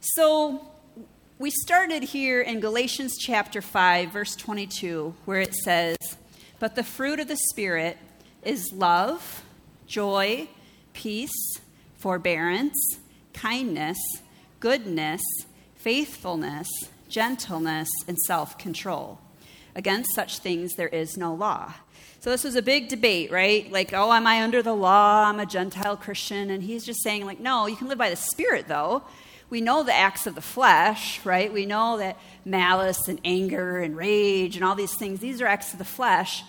So we started here in Galatians chapter 5, verse 22, where it says, But the fruit of the Spirit is love, joy, peace, forbearance, kindness, goodness, faithfulness, gentleness, and self control. Against such things there is no law. So this was a big debate, right? Like, oh, am I under the law? I'm a Gentile Christian. And he's just saying, like, no, you can live by the Spirit, though we know the acts of the flesh, right? We know that malice and anger and rage and all these things, these are acts of the flesh.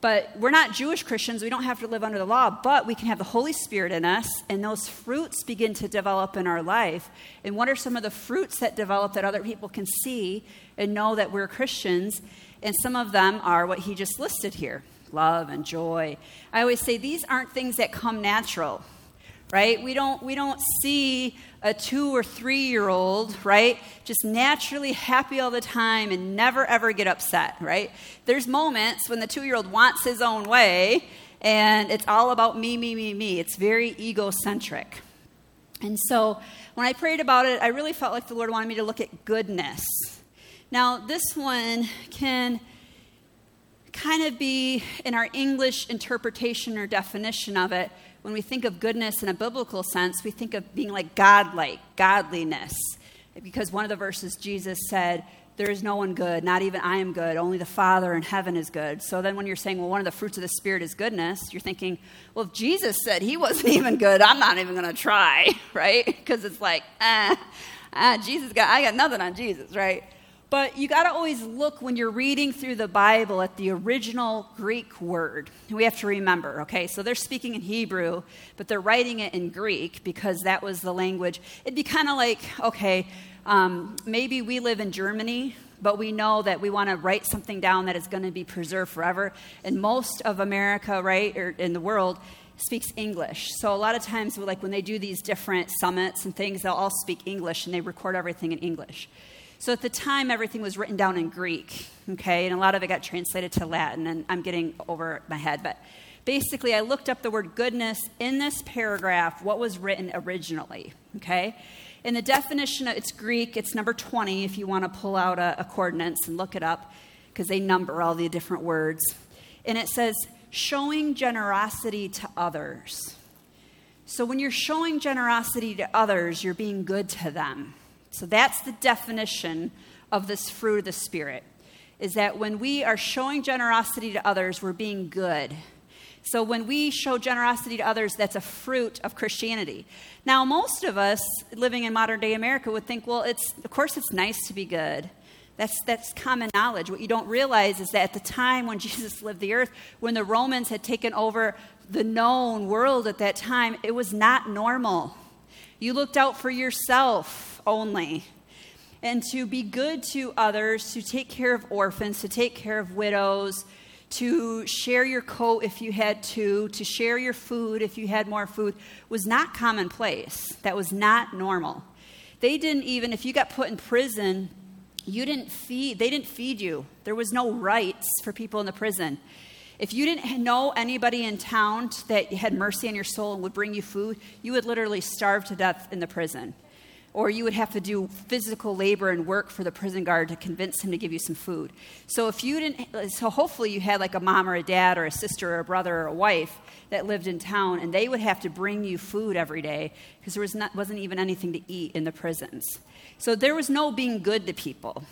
But we're not Jewish Christians. We don't have to live under the law, but we can have the Holy Spirit in us, and those fruits begin to develop in our life. And what are some of the fruits that develop that other people can see and know that we're Christians? And some of them are what he just listed here love and joy. I always say these aren't things that come natural right? We don't, we don't see a two or three year old, right, just naturally happy all the time and never ever get upset, right? There's moments when the two year old wants his own way and it's all about me, me, me, me. It's very egocentric. And so when I prayed about it, I really felt like the Lord wanted me to look at goodness. Now, this one can kind of be in our English interpretation or definition of it when we think of goodness in a biblical sense, we think of being like godlike, godliness. Because one of the verses Jesus said, There is no one good, not even I am good, only the Father in heaven is good. So then when you're saying, Well, one of the fruits of the Spirit is goodness, you're thinking, Well, if Jesus said he wasn't even good, I'm not even going to try, right? Because it's like, ah, ah, Jesus got, I got nothing on Jesus, right? But you got to always look when you're reading through the Bible at the original Greek word. We have to remember, okay? So they're speaking in Hebrew, but they're writing it in Greek because that was the language. It'd be kind of like, okay, um, maybe we live in Germany, but we know that we want to write something down that is going to be preserved forever. And most of America, right, or in the world, speaks English. So a lot of times, like when they do these different summits and things, they'll all speak English and they record everything in English. So at the time, everything was written down in Greek, okay, and a lot of it got translated to Latin, and I'm getting over my head, but basically, I looked up the word goodness in this paragraph, what was written originally, okay? In the definition, it's Greek, it's number 20 if you want to pull out a, a concordance and look it up, because they number all the different words. And it says, showing generosity to others. So when you're showing generosity to others, you're being good to them. So that's the definition of this fruit of the Spirit is that when we are showing generosity to others, we're being good. So when we show generosity to others, that's a fruit of Christianity. Now, most of us living in modern day America would think, well, it's of course it's nice to be good. That's, that's common knowledge. What you don't realize is that at the time when Jesus lived the earth, when the Romans had taken over the known world at that time, it was not normal. You looked out for yourself only. And to be good to others, to take care of orphans, to take care of widows, to share your coat if you had to, to share your food if you had more food, was not commonplace. That was not normal. They didn't even, if you got put in prison, you didn't feed, they didn't feed you. There was no rights for people in the prison. If you didn't know anybody in town that had mercy on your soul and would bring you food, you would literally starve to death in the prison or you would have to do physical labor and work for the prison guard to convince him to give you some food. So if you didn't, so hopefully you had like a mom or a dad or a sister or a brother or a wife that lived in town, and they would have to bring you food every day because there was not, wasn't even anything to eat in the prisons. So there was no being good to people.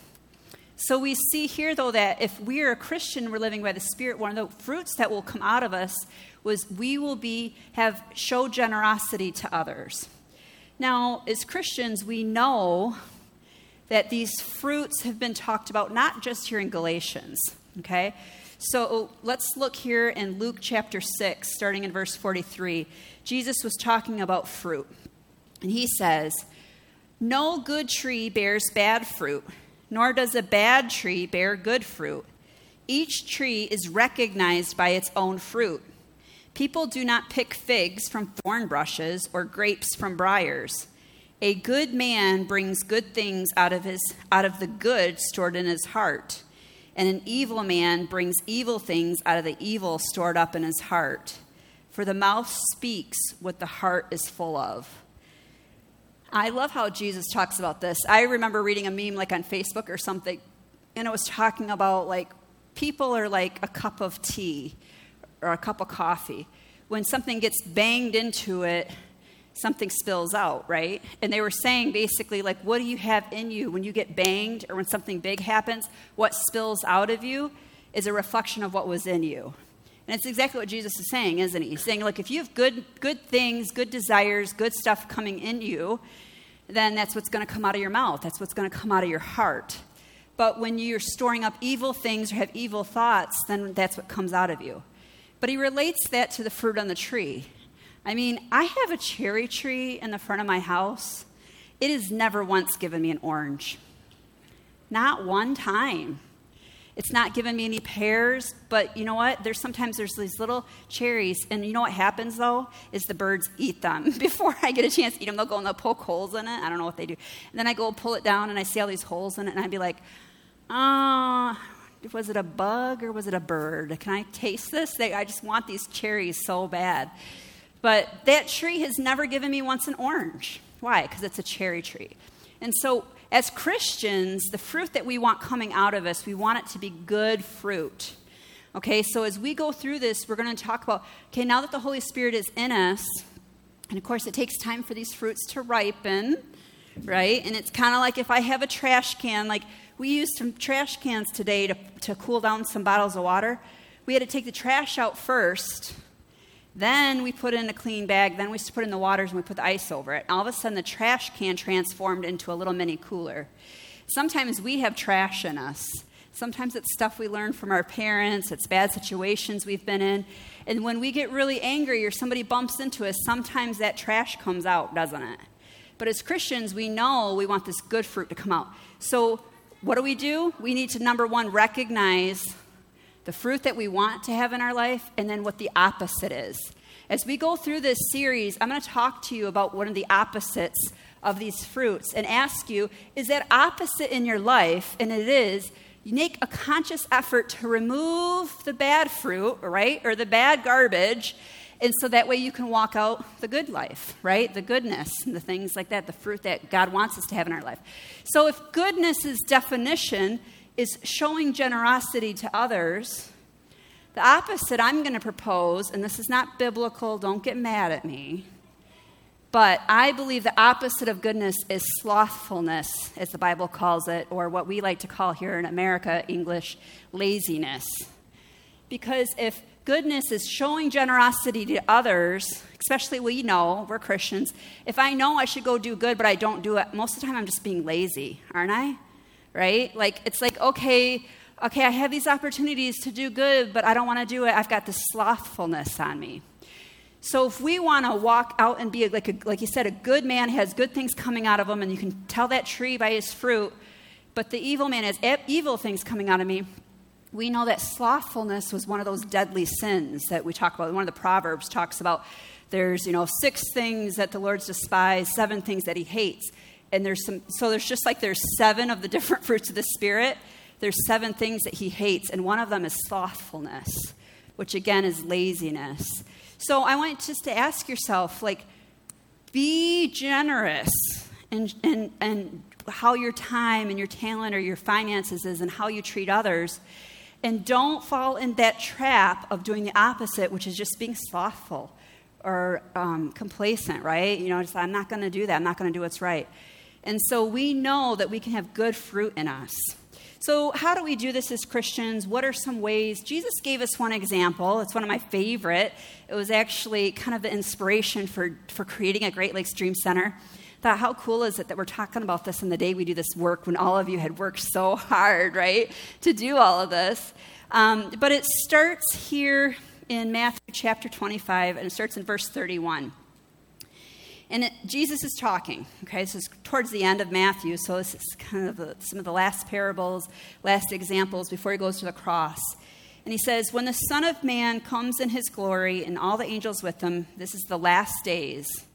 So we see here, though, that if we are a Christian, we're living by the Spirit. One of the fruits that will come out of us was we will be have show generosity to others. Now, as Christians, we know that these fruits have been talked about not just here in Galatians, okay? So let's look here in Luke chapter 6, starting in verse 43. Jesus was talking about fruit, and he says, No good tree bears bad fruit, nor does a bad tree bear good fruit. Each tree is recognized by its own fruit. People do not pick figs from thorn bushes or grapes from briars. A good man brings good things out of, his, out of the good stored in his heart, and an evil man brings evil things out of the evil stored up in his heart. For the mouth speaks what the heart is full of. I love how Jesus talks about this. I remember reading a meme like on Facebook or something, and it was talking about like people are like a cup of tea or a cup of coffee. When something gets banged into it, something spills out, right? And they were saying basically, like, what do you have in you when you get banged or when something big happens? What spills out of you is a reflection of what was in you. And it's exactly what Jesus is saying, isn't he? He's saying, look, if you have good, good things, good desires, good stuff coming in you, then that's what's going to come out of your mouth. That's what's going to come out of your heart. But when you're storing up evil things or have evil thoughts, then that's what comes out of you. But he relates that to the fruit on the tree. I mean, I have a cherry tree in the front of my house. It has never once given me an orange. Not one time. It's not given me any pears, but you know what? There's sometimes there's these little cherries, and you know what happens though is the birds eat them before I get a chance to eat them. They'll go and they'll poke holes in it. I don't know what they do, and then I go pull it down, and I see all these holes in it, and I'd be like, ah. Was it a bug or was it a bird? Can I taste this? They, I just want these cherries so bad. But that tree has never given me once an orange. Why? Because it's a cherry tree. And so as Christians, the fruit that we want coming out of us, we want it to be good fruit. Okay, so as we go through this, we're going to talk about okay, now that the Holy Spirit is in us, and of course, it takes time for these fruits to ripen, right? And it's kind of like if I have a trash can, like we used some trash cans today to, to cool down some bottles of water. We had to take the trash out first then we put in a clean bag. Then we put in the waters and we put the ice over it. All of a sudden, the trash can transformed into a little mini cooler. Sometimes we have trash in us. Sometimes it's stuff we learned from our parents, it's bad situations we've been in. And when we get really angry or somebody bumps into us, sometimes that trash comes out, doesn't it? But as Christians, we know we want this good fruit to come out. So, what do we do? We need to, number one, recognize the fruit that we want to have in our life, and then what the opposite is. As we go through this series, I'm going to talk to you about one of the opposites of these fruits and ask you is that opposite in your life? And it is, you make a conscious effort to remove the bad fruit, right, or the bad garbage, and so that way you can walk out the good life, right? The goodness and the things like that, the fruit that God wants us to have in our life. So if goodness is definition, is showing generosity to others. The opposite I'm going to propose, and this is not biblical, don't get mad at me, but I believe the opposite of goodness is slothfulness, as the Bible calls it, or what we like to call here in America, English, laziness. Because if goodness is showing generosity to others, especially we know, we're Christians, if I know I should go do good, but I don't do it, most of the time I'm just being lazy, aren't I? right? Like, it's like, okay, okay, I have these opportunities to do good, but I don't want to do it. I've got this slothfulness on me. So if we want to walk out and be like, a, like you said, a good man has good things coming out of him, and you can tell that tree by his fruit, but the evil man has evil things coming out of me. We know that slothfulness was one of those deadly sins that we talk about. One of the Proverbs talks about there's, you know, six things that the Lord's despise, seven things that he hates. And there's some so there's just like there's seven of the different fruits of the spirit. There's seven things that he hates and one of them is slothfulness which again is laziness. So i want just to ask yourself like be generous and and and how your time and your talent or your finances is and how you treat others and don't fall in that trap of doing the opposite which is just being slothful or um, complacent right you know just, i'm not going to do that i'm not going to do what's right and so we know that we can have good fruit in us. So, how do we do this as Christians? What are some ways? Jesus gave us one example. It's one of my favorite. It was actually kind of the inspiration for, for creating a Great Lakes Dream Center. Thought, how cool is it that we're talking about this in the day we do this work when all of you had worked so hard, right, to do all of this? Um, but it starts here in Matthew chapter 25, and it starts in verse 31. And it, Jesus is talking. Okay, this is towards the end of Matthew, so this is kind of the, some of the last parables, last examples before he goes to the cross. And he says, When the Son of Man comes in his glory and all the angels with him, this is the last days,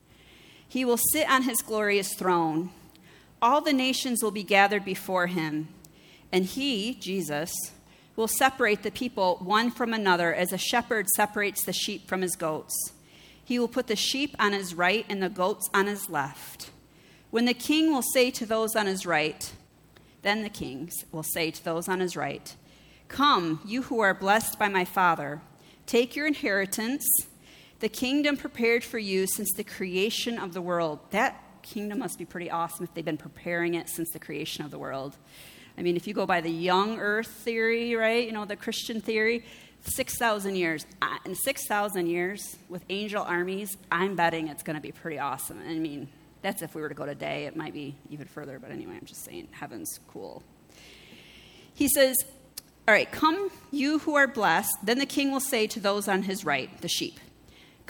he will sit on his glorious throne. All the nations will be gathered before him, and he, Jesus, will separate the people one from another as a shepherd separates the sheep from his goats. He will put the sheep on his right and the goats on his left. When the king will say to those on his right, then the kings will say to those on his right, Come, you who are blessed by my Father, take your inheritance, the kingdom prepared for you since the creation of the world. That kingdom must be pretty awesome if they've been preparing it since the creation of the world. I mean, if you go by the young earth theory, right, you know, the Christian theory, 6,000 years. In 6,000 years with angel armies, I'm betting it's going to be pretty awesome. I mean, that's if we were to go today. It might be even further, but anyway, I'm just saying heaven's cool. He says, All right, come, you who are blessed. Then the king will say to those on his right, the sheep,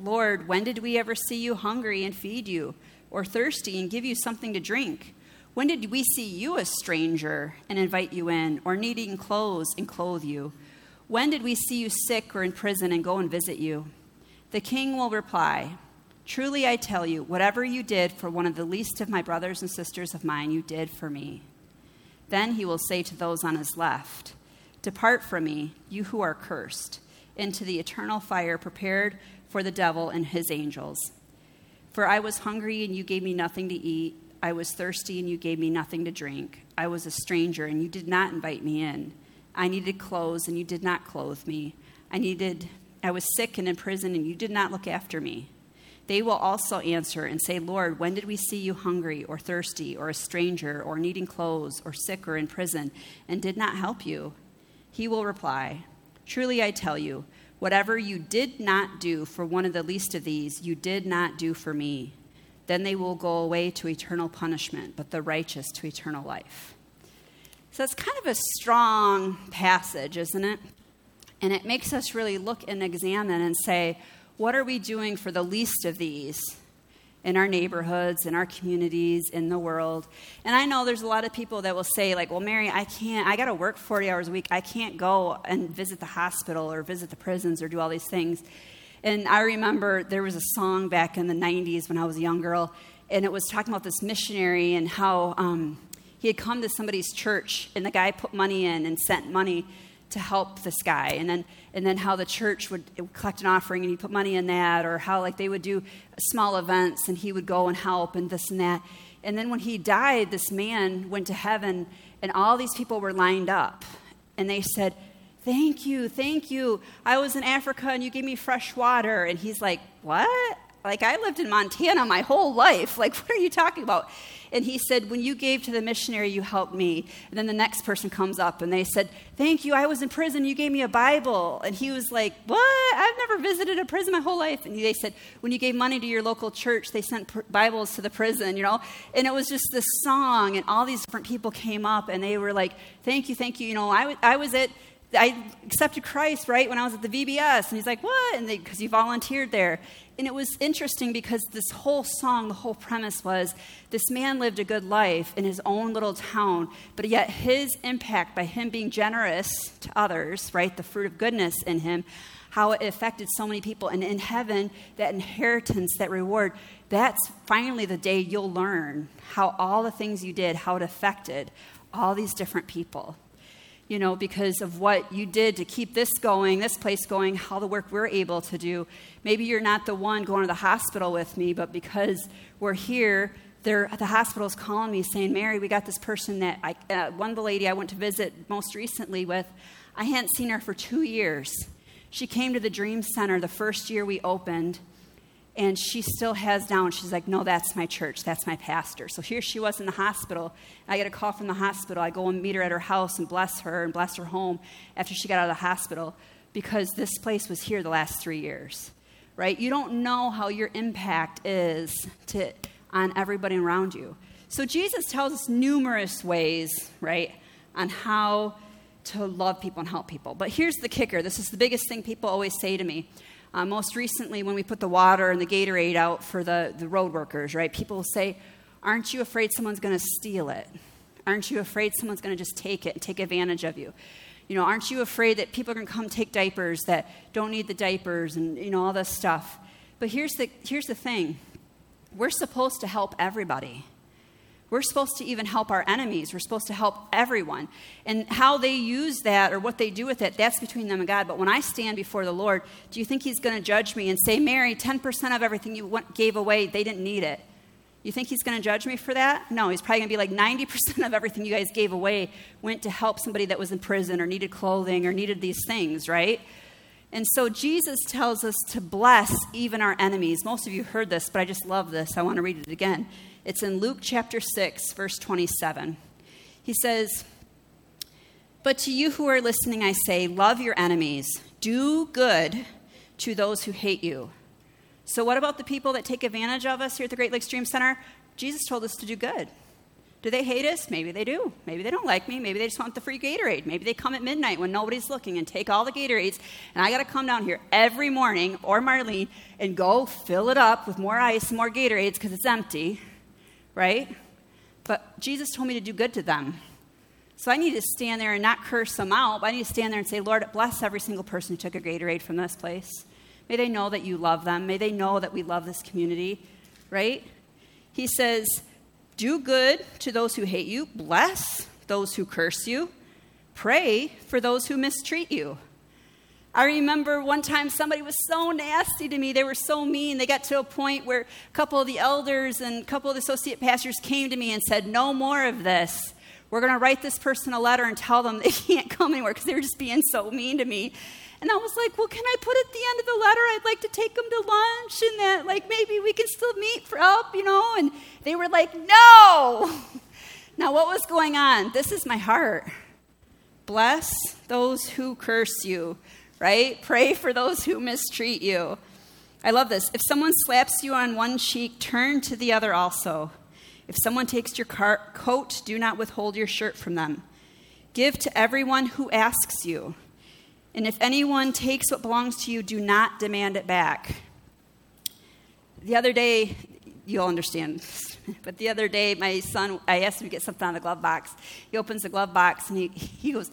Lord, when did we ever see you hungry and feed you, or thirsty and give you something to drink? When did we see you a stranger and invite you in, or needing clothes and clothe you? When did we see you sick or in prison and go and visit you? The king will reply, Truly I tell you, whatever you did for one of the least of my brothers and sisters of mine, you did for me. Then he will say to those on his left, Depart from me, you who are cursed, into the eternal fire prepared for the devil and his angels. For I was hungry, and you gave me nothing to eat. I was thirsty, and you gave me nothing to drink. I was a stranger, and you did not invite me in. I needed clothes, and you did not clothe me. I needed I was sick and in prison, and you did not look after me. They will also answer and say, Lord, when did we see you hungry or thirsty or a stranger or needing clothes or sick or in prison and did not help you? He will reply, Truly I tell you, whatever you did not do for one of the least of these, you did not do for me. Then they will go away to eternal punishment, but the righteous to eternal life. So it's kind of a strong passage, isn't it? And it makes us really look and examine and say, what are we doing for the least of these in our neighborhoods, in our communities, in the world? And I know there's a lot of people that will say, like, well, Mary, I can't, I got to work 40 hours a week. I can't go and visit the hospital or visit the prisons or do all these things. And I remember there was a song back in the 90s when I was a young girl, and it was talking about this missionary and how um, he had come to somebody's church, and the guy put money in and sent money to help this guy and then and then how the church would, would collect an offering and he'd put money in that or how like they would do small events and he would go and help and this and that. And then when he died this man went to heaven and all these people were lined up. And they said thank you thank you. I was in africa and you gave me fresh water. And he's like what like i lived in montana my whole life like what are you talking about and he said, When you gave to the missionary, you helped me. And then the next person comes up and they said, Thank you. I was in prison. You gave me a Bible. And he was like, What? I've never visited a prison my whole life. And they said, When you gave money to your local church, they sent pr- Bibles to the prison, you know? And it was just this song, and all these different people came up and they were like, Thank you, thank you. You know, I, w- I was at I accepted Christ, right, when I was at the VBS. And he's like, What? And because he volunteered there. And it was interesting because this whole song, the whole premise was this man lived a good life in his own little town, but yet his impact by him being generous to others, right, the fruit of goodness in him, how it affected so many people. And in heaven, that inheritance, that reward, that's finally the day you'll learn how all the things you did, how it affected all these different people you know, because of what you did to keep this going, this place going, how the work we're able to do. Maybe you're not the one going to the hospital with me, but because we're here, they're, the hospital's calling me saying, Mary, we got this person that I, uh, one the lady I went to visit most recently with, I hadn't seen her for two years. She came to the Dream Center the first year we opened and she still has down. She's like, no, that's my church. That's my pastor. So here she was in the hospital. I get a call from the hospital. I go and meet her at her house and bless her and bless her home after she got out of the hospital because this place was here the last three years, right? You don't know how your impact is to, on everybody around you. So Jesus tells us numerous ways, right, on how to love people and help people. But here's the kicker this is the biggest thing people always say to me uh, most recently, when we put the water and the Gatorade out for the, the road workers, right, people will say, Aren't you afraid someone's going to steal it? Aren't you afraid someone's going to just take it and take advantage of you? You know, aren't you afraid that people are going to come take diapers that don't need the diapers and, you know, all this stuff? But here's the, here's the thing we're supposed to help everybody. We're supposed to even help our enemies. We're supposed to help everyone. And how they use that or what they do with it, that's between them and God. But when I stand before the Lord, do you think He's going to judge me and say, Mary, 10% of everything you gave away, they didn't need it? You think he's going to judge me for that? No, he's probably going to be like 90% of everything you guys gave away went to help somebody that was in prison or needed clothing or needed these things, right? And so Jesus tells us to bless even our enemies. Most of you heard this, but I just love this. I want to read it again. It's in Luke chapter 6, verse 27. He says, But to you who are listening, I say, love your enemies, do good to those who hate you so, what about the people that take advantage of us here at the Great Lakes Dream Center? Jesus told us to do good. Do they hate us? Maybe they do. Maybe they don't like me. Maybe they just want the free Gatorade. Maybe they come at midnight when nobody's looking and take all the Gatorades. And I got to come down here every morning, or Marlene, and go fill it up with more ice and more Gatorades because it's empty, right? But Jesus told me to do good to them. So I need to stand there and not curse them out, but I need to stand there and say, Lord, bless every single person who took a Gatorade from this place. May they know that you love them. May they know that we love this community, right? He says, Do good to those who hate you, bless those who curse you, pray for those who mistreat you. I remember one time somebody was so nasty to me. They were so mean. They got to a point where a couple of the elders and a couple of the associate pastors came to me and said, No more of this. We're going to write this person a letter and tell them they can't come anywhere because they were just being so mean to me. And I was like, well, can I put at the end of the letter, I'd like to take them to lunch and that, like, maybe we can still meet for help, you know? And they were like, no. now, what was going on? This is my heart. Bless those who curse you, right? Pray for those who mistreat you. I love this. If someone slaps you on one cheek, turn to the other also. If someone takes your car- coat, do not withhold your shirt from them. Give to everyone who asks you. And if anyone takes what belongs to you, do not demand it back. The other day, you'll understand, but the other day, my son, I asked him to get something out of the glove box. He opens the glove box and he, he goes,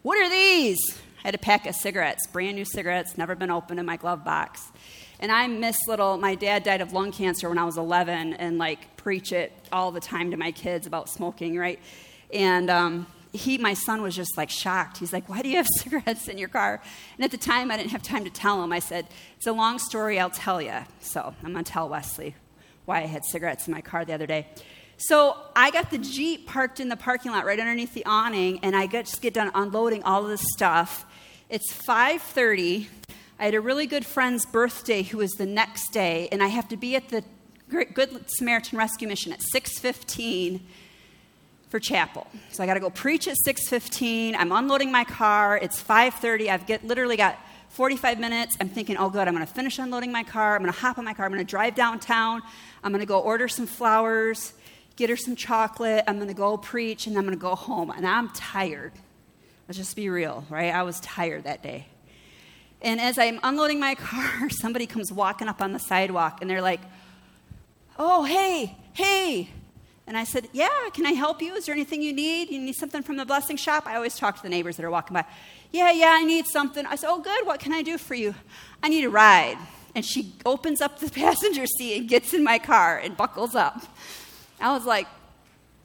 What are these? I had a pack of cigarettes, brand new cigarettes, never been opened in my glove box. And I miss little, my dad died of lung cancer when I was 11 and like preach it all the time to my kids about smoking, right? And, um, he, my son, was just like shocked. He's like, Why do you have cigarettes in your car? And at the time, I didn't have time to tell him. I said, It's a long story, I'll tell you. So I'm going to tell Wesley why I had cigarettes in my car the other day. So I got the Jeep parked in the parking lot right underneath the awning, and I get just get done unloading all of this stuff. It's 5:30. I had a really good friend's birthday who was the next day, and I have to be at the Good Samaritan Rescue Mission at 6:15 for chapel. So I got to go preach at 6:15. I'm unloading my car. It's 5:30. I've get, literally got 45 minutes. I'm thinking, "Oh good, I'm going to finish unloading my car. I'm going to hop on my car. I'm going to drive downtown. I'm going to go order some flowers, get her some chocolate. I'm going to go preach and I'm going to go home." And I'm tired. Let's just be real, right? I was tired that day. And as I'm unloading my car, somebody comes walking up on the sidewalk and they're like, "Oh, hey, hey, and I said, Yeah, can I help you? Is there anything you need? You need something from the blessing shop? I always talk to the neighbors that are walking by. Yeah, yeah, I need something. I said, Oh, good. What can I do for you? I need a ride. And she opens up the passenger seat and gets in my car and buckles up. I was like,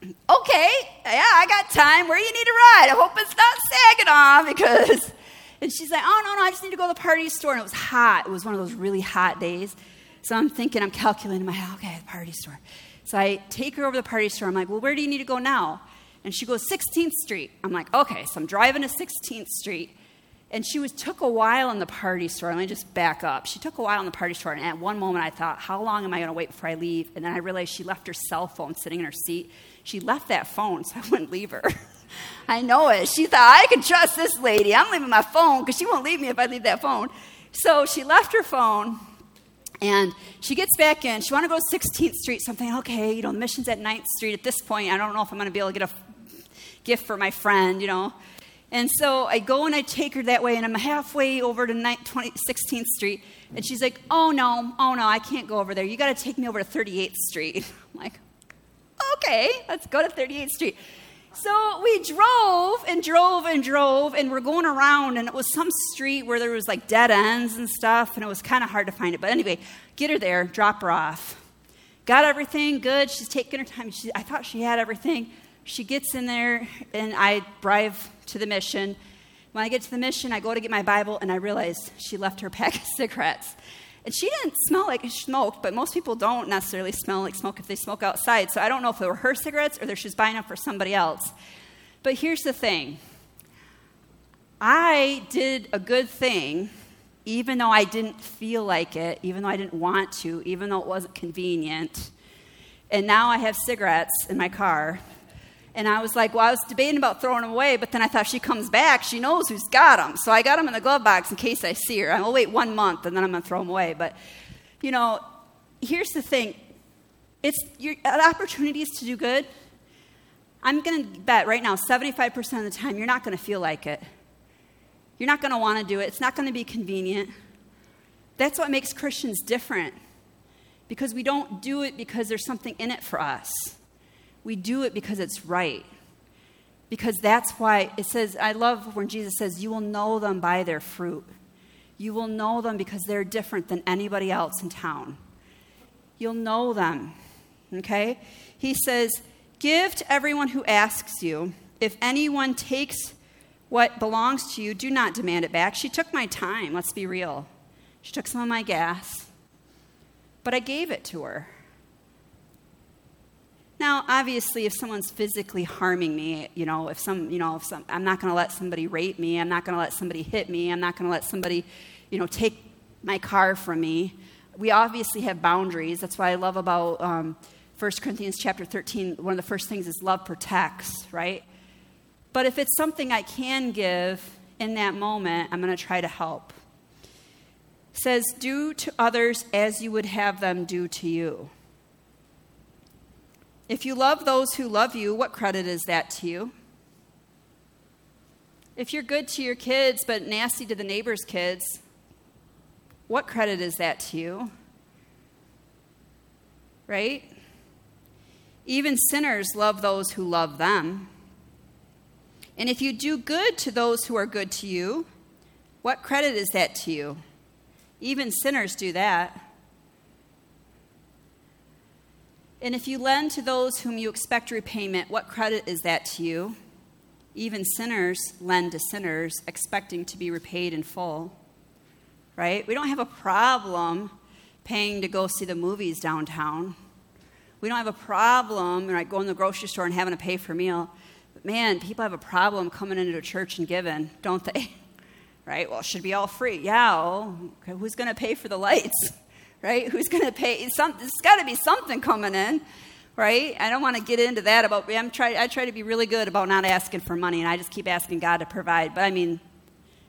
Okay, yeah, I got time. Where you need to ride? I hope it's not Saginaw because. And she's like, Oh, no, no, I just need to go to the party store. And it was hot. It was one of those really hot days. So I'm thinking, I'm calculating in my, head, okay, the party store. So I take her over to the party store. I'm like, well, where do you need to go now? And she goes, 16th Street. I'm like, okay, so I'm driving to 16th Street. And she was took a while in the party store. Let me just back up. She took a while in the party store, and at one moment I thought, how long am I going to wait before I leave? And then I realized she left her cell phone sitting in her seat. She left that phone, so I wouldn't leave her. I know it. She thought I can trust this lady. I'm leaving my phone because she won't leave me if I leave that phone. So she left her phone, and she gets back in. She want to go 16th Street. So I'm thinking, okay, you know, the mission's at 9th Street. At this point, I don't know if I'm going to be able to get a gift for my friend, you know. And so I go and I take her that way, and I'm halfway over to 9th, 20, 16th Street. And she's like, oh no, oh no, I can't go over there. You got to take me over to 38th Street. I'm like, okay, let's go to 38th Street. So we drove and drove and drove, and we're going around, and it was some street where there was like dead ends and stuff, and it was kind of hard to find it. But anyway, get her there, drop her off. Got everything good. She's taking her time. She, I thought she had everything. She gets in there, and I drive to the mission. When I get to the mission, I go to get my Bible, and I realize she left her pack of cigarettes. And she didn't smell like she smoked, but most people don't necessarily smell like smoke if they smoke outside. So I don't know if they were her cigarettes or was buying them for somebody else. But here's the thing I did a good thing, even though I didn't feel like it, even though I didn't want to, even though it wasn't convenient. And now I have cigarettes in my car and I was like, well, I was debating about throwing them away, but then I thought she comes back, she knows who's got them. So I got them in the glove box in case I see her. I'll wait one month and then I'm going to throw them away. But, you know, here's the thing it's your opportunities to do good. I'm going to bet right now, 75% of the time, you're not going to feel like it. You're not going to want to do it. It's not going to be convenient. That's what makes Christians different because we don't do it because there's something in it for us. We do it because it's right. Because that's why it says, I love when Jesus says, You will know them by their fruit. You will know them because they're different than anybody else in town. You'll know them. Okay? He says, Give to everyone who asks you. If anyone takes what belongs to you, do not demand it back. She took my time, let's be real. She took some of my gas, but I gave it to her. Now, obviously, if someone's physically harming me, you know, if some, you know, if some, I'm not going to let somebody rape me. I'm not going to let somebody hit me. I'm not going to let somebody, you know, take my car from me. We obviously have boundaries. That's what I love about um, 1 Corinthians chapter 13. One of the first things is love protects, right? But if it's something I can give in that moment, I'm going to try to help. It says, do to others as you would have them do to you. If you love those who love you, what credit is that to you? If you're good to your kids but nasty to the neighbor's kids, what credit is that to you? Right? Even sinners love those who love them. And if you do good to those who are good to you, what credit is that to you? Even sinners do that. And if you lend to those whom you expect repayment, what credit is that to you? Even sinners lend to sinners, expecting to be repaid in full. Right? We don't have a problem paying to go see the movies downtown. We don't have a problem right, going to the grocery store and having to pay for a meal. But man, people have a problem coming into a church and giving, don't they? right? Well, it should be all free. Yeah, well, okay, who's going to pay for the lights? right? Who's going to pay? Some, there's got to be something coming in, right? I don't want to get into that about. I'm try, I try to be really good about not asking for money, and I just keep asking God to provide. But I mean,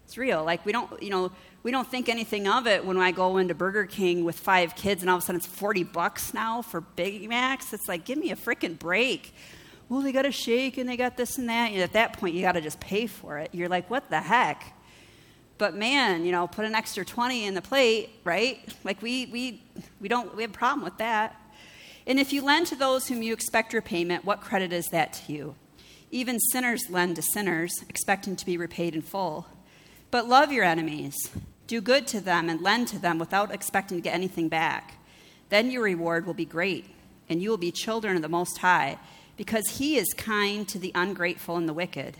it's real. Like we don't, you know, we don't think anything of it when I go into Burger King with five kids, and all of a sudden it's 40 bucks now for Big Macs. It's like, give me a freaking break. Well, they got a shake and they got this and that. And at that point, you got to just pay for it. You're like, what the heck? But man, you know, put an extra 20 in the plate, right? Like we, we, we don't, we have a problem with that. And if you lend to those whom you expect repayment, what credit is that to you? Even sinners lend to sinners, expecting to be repaid in full. But love your enemies, do good to them, and lend to them without expecting to get anything back. Then your reward will be great, and you will be children of the Most High, because He is kind to the ungrateful and the wicked.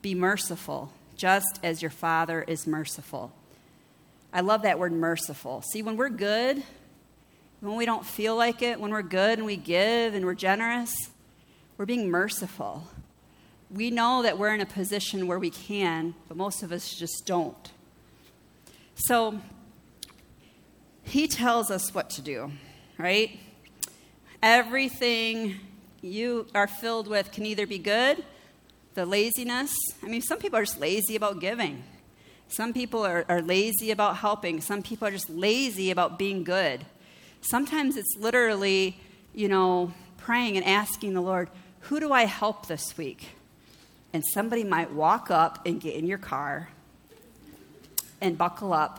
Be merciful just as your Father is merciful. I love that word merciful. See, when we're good, when we don't feel like it, when we're good and we give and we're generous, we're being merciful. We know that we're in a position where we can, but most of us just don't. So, he tells us what to do, right? Everything you are filled with can either be good the laziness. I mean, some people are just lazy about giving. Some people are, are lazy about helping. Some people are just lazy about being good. Sometimes it's literally, you know, praying and asking the Lord, who do I help this week? And somebody might walk up and get in your car and buckle up.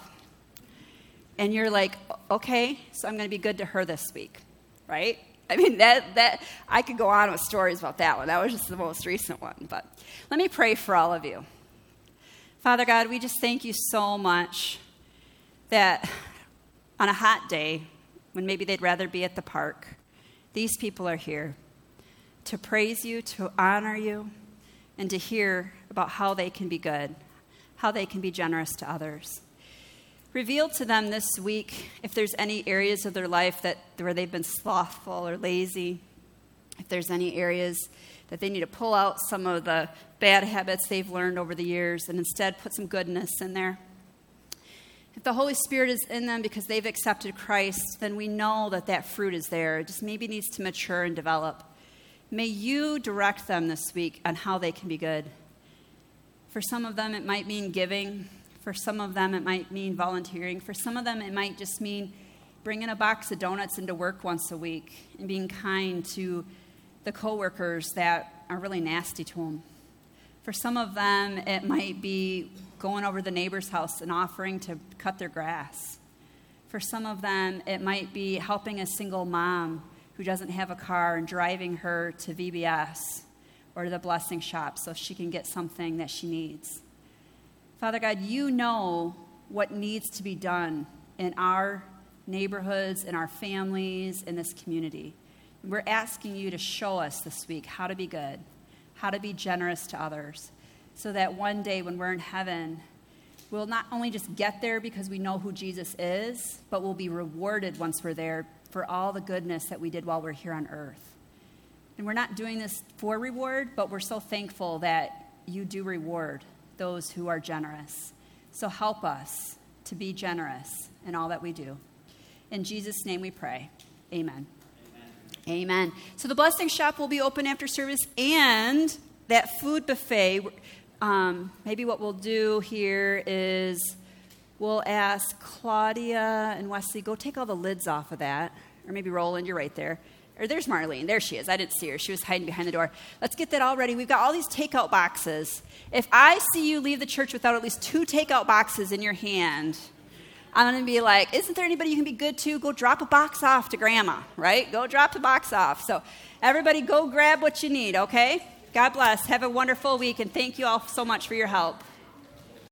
And you're like, okay, so I'm going to be good to her this week, right? I mean, that, that, I could go on with stories about that one. That was just the most recent one. But let me pray for all of you. Father God, we just thank you so much that on a hot day, when maybe they'd rather be at the park, these people are here to praise you, to honor you, and to hear about how they can be good, how they can be generous to others. Reveal to them this week if there's any areas of their life that where they've been slothful or lazy, if there's any areas that they need to pull out some of the bad habits they've learned over the years and instead put some goodness in there. If the Holy Spirit is in them because they've accepted Christ, then we know that that fruit is there. It just maybe needs to mature and develop. May you direct them this week on how they can be good. For some of them, it might mean giving. For some of them, it might mean volunteering. For some of them, it might just mean bringing a box of donuts into work once a week and being kind to the coworkers that are really nasty to them. For some of them, it might be going over the neighbor's house and offering to cut their grass. For some of them, it might be helping a single mom who doesn't have a car and driving her to VBS or to the blessing shop so she can get something that she needs. Father God, you know what needs to be done in our neighborhoods, in our families, in this community. We're asking you to show us this week how to be good, how to be generous to others, so that one day when we're in heaven, we'll not only just get there because we know who Jesus is, but we'll be rewarded once we're there for all the goodness that we did while we're here on earth. And we're not doing this for reward, but we're so thankful that you do reward those who are generous. So help us to be generous in all that we do. In Jesus' name we pray. Amen. Amen. Amen. So the blessing shop will be open after service, and that food buffet. Um, maybe what we'll do here is we'll ask Claudia and Wesley, go take all the lids off of that. Or maybe Roland, you're right there. Or there's Marlene. There she is. I didn't see her. She was hiding behind the door. Let's get that all ready. We've got all these takeout boxes. If I see you leave the church without at least two takeout boxes in your hand, I'm going to be like, isn't there anybody you can be good to? Go drop a box off to grandma, right? Go drop the box off. So, everybody, go grab what you need, okay? God bless. Have a wonderful week, and thank you all so much for your help.